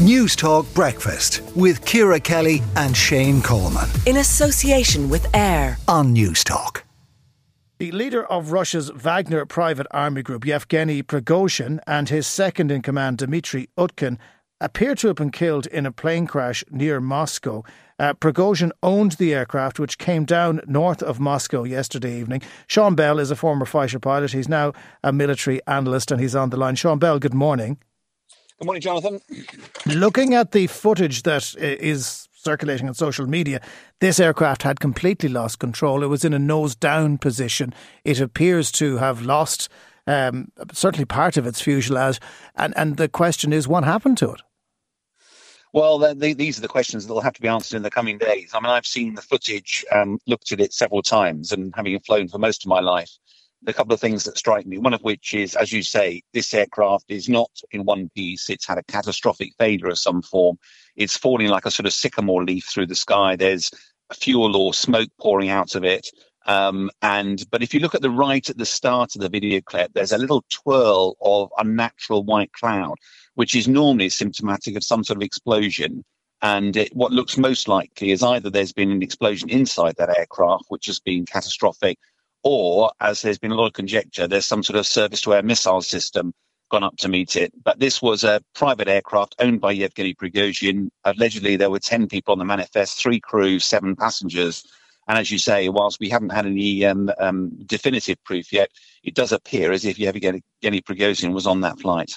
Newstalk Breakfast with Ciara Kelly and Shane Coleman. In association with AIR on Newstalk. The leader of Russia's Wagner private army group, Yevgeny Prigozhin, and his second in command, Dmitry Utkin, appear to have been killed in a plane crash near Moscow. Uh, Prigozhin owned the aircraft, which came down north of Moscow yesterday evening. Sean Bell is a former fighter pilot. He's now a military analyst and he's on the line. Sean Bell, good morning. Good morning, Jonathan. Looking at the footage that is circulating on social media, this aircraft had completely lost control. It was in a nose down position. It appears to have lost um, certainly part of its fuselage. And, and the question is, what happened to it? Well, they, these are the questions that will have to be answered in the coming days. I mean, I've seen the footage, um, looked at it several times, and having flown for most of my life, a couple of things that strike me. One of which is, as you say, this aircraft is not in one piece. It's had a catastrophic failure of some form. It's falling like a sort of sycamore leaf through the sky. There's fuel or smoke pouring out of it. Um, and but if you look at the right at the start of the video clip, there's a little twirl of unnatural white cloud, which is normally symptomatic of some sort of explosion. And it, what looks most likely is either there's been an explosion inside that aircraft, which has been catastrophic, or as there's been a lot of conjecture, there's some sort of surface to air missile system gone up to meet it. But this was a private aircraft owned by Yevgeny Prigozhin. Allegedly, there were 10 people on the manifest, three crew, seven passengers. And as you say, whilst we haven't had any um, um, definitive proof yet, it does appear as if Yevgeny Prigozhin was on that flight.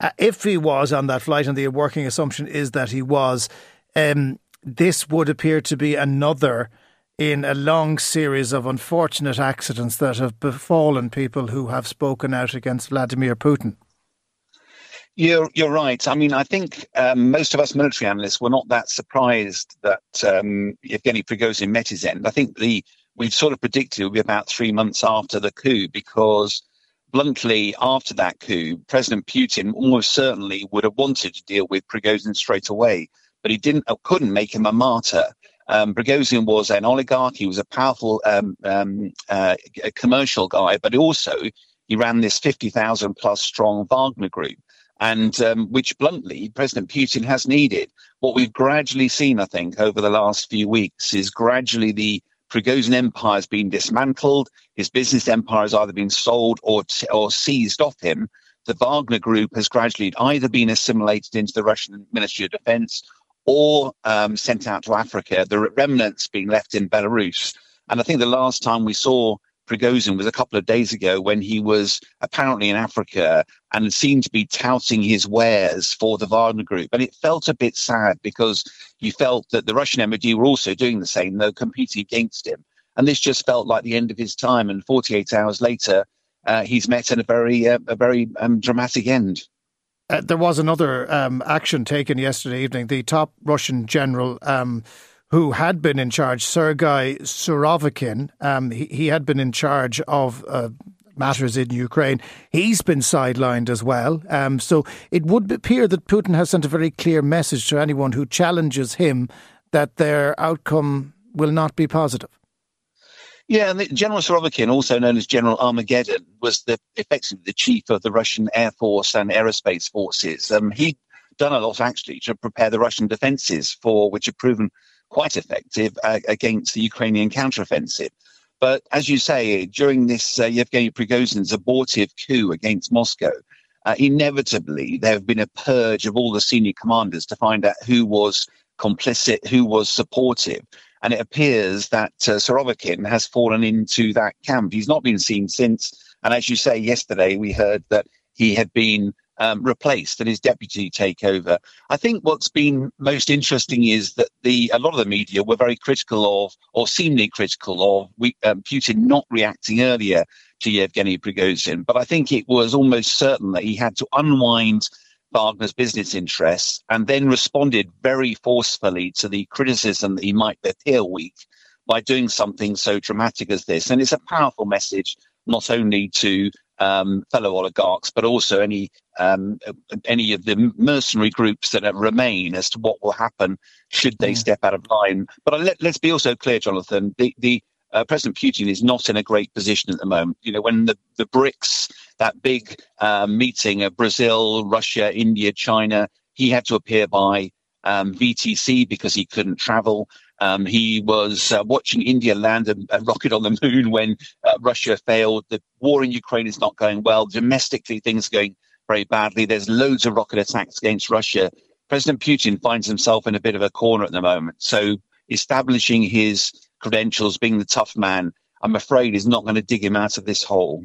Uh, if he was on that flight, and the working assumption is that he was, um, this would appear to be another in a long series of unfortunate accidents that have befallen people who have spoken out against Vladimir Putin. You're you're right. I mean, I think um, most of us military analysts were not that surprised that um, Yevgeny Prigozhin met his end. I think the we've sort of predicted it would be about three months after the coup because bluntly, after that coup, President Putin almost certainly would have wanted to deal with Prigozhin straight away, but he didn't, couldn't make him a martyr. Um, was an oligarch. He was a powerful um, um, uh, commercial guy, but also he ran this 50,000 plus strong Wagner group, and um, which bluntly President Putin has needed. What we've gradually seen, I think, over the last few weeks is gradually the Prigozhin empire has been dismantled. His business empire has either been sold or, or seized off him. The Wagner group has gradually either been assimilated into the Russian Ministry of Defense or um, sent out to Africa, the remnants being left in Belarus. And I think the last time we saw Prigozhin was a couple of days ago when he was apparently in Africa and seemed to be touting his wares for the Wagner Group. And it felt a bit sad because you felt that the Russian MOD were also doing the same, though competing against him. And this just felt like the end of his time. And 48 hours later, uh, he's met in a very, uh, a very um, dramatic end. Uh, there was another um, action taken yesterday evening. The top Russian general um, who had been in charge, Sergei Surovikin, um, he, he, had been in charge of uh, matters in Ukraine. He's been sidelined as well. Um, so it would appear that Putin has sent a very clear message to anyone who challenges him that their outcome will not be positive. Yeah, and General Surovikin, also known as General Armageddon, was the effectively the chief of the Russian Air Force and aerospace forces. Um, he'd done a lot actually to prepare the Russian defences for which have proven quite effective uh, against the Ukrainian counteroffensive. But as you say, during this uh, Yevgeny Prigozhin's abortive coup against Moscow, uh, inevitably there have been a purge of all the senior commanders to find out who was complicit, who was supportive. And it appears that uh, Surovikin has fallen into that camp. He's not been seen since. And as you say, yesterday we heard that he had been um, replaced and his deputy take over. I think what's been most interesting is that the a lot of the media were very critical of, or seemingly critical of, we, um, Putin not reacting earlier to Yevgeny Prigozhin. But I think it was almost certain that he had to unwind Wagner's business interests and then responded very forcefully to the criticism that he might appear weak by doing something so dramatic as this. And it's a powerful message, not only to um, fellow oligarchs, but also any um, any of the mercenary groups that remain as to what will happen should they step out of line. But let, us be also clear, Jonathan. The the uh, President Putin is not in a great position at the moment. You know, when the, the BRICS, that big uh, meeting of Brazil, Russia, India, China, he had to appear by um, VTC because he couldn't travel. Um, he was uh, watching India land a, a, rocket on the moon when uh, Russia failed. The war in Ukraine is not going well. Domestically, things are going very badly. There's loads of rocket attacks against Russia. President Putin finds himself in a bit of a corner at the moment. So establishing his credentials, being the tough man, I'm afraid is not going to dig him out of this hole.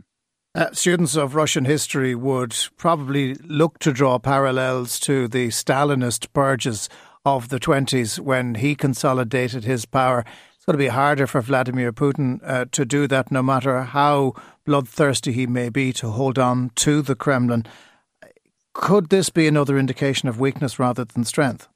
Uh, students of Russian history would probably look to draw parallels to the Stalinist purges of the 20s when he consolidated his power. It's going to be harder for Vladimir Putin uh, to do that, no matter how bloodthirsty he may be to hold on to the Kremlin. Could this be another indication of weakness rather than strength?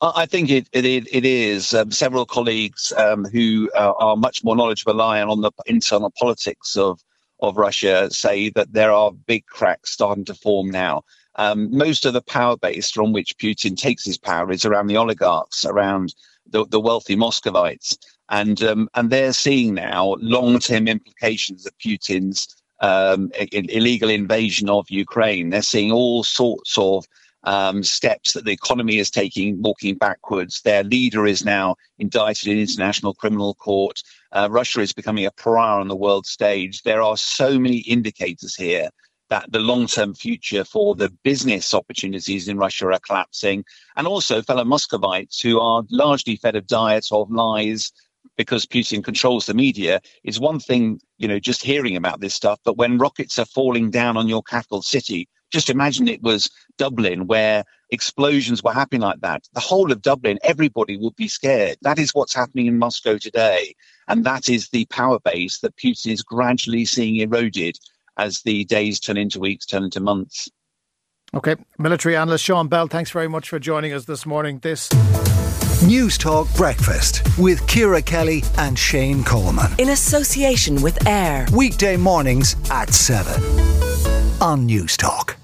I think it it, it is. Um, several colleagues um, who uh, are much more knowledgeable on the internal politics of of Russia say that there are big cracks starting to form now. Um, most of the power base from which Putin takes his power is around the oligarchs, around the, the wealthy Muscovites, and um, and they're seeing now long-term implications of Putin's um, illegal invasion of Ukraine. They're seeing all sorts of um, steps that the economy is taking, walking backwards. Their leader is now indicted in international criminal court. Uh, Russia is becoming a pariah on the world stage. There are so many indicators here that the long-term future for the business opportunities in Russia are collapsing, and also fellow Muscovites who are largely fed a diet of lies because Putin controls the media is one thing, you know, just hearing about this stuff. But when rockets are falling down on your capital city, just imagine it was Dublin where explosions were happening like that. The whole of Dublin, everybody would be scared. That is what's happening in Moscow today. And that is the power base that Putin is gradually seeing eroded as the days turn into weeks, turn into months. Okay. Military analyst Sean Bell, thanks very much for joining us this morning. This Newstalk Breakfast with Ciara Kelly and Shane Coleman. In association with AIR. Weekday mornings at 7 on Newstalk.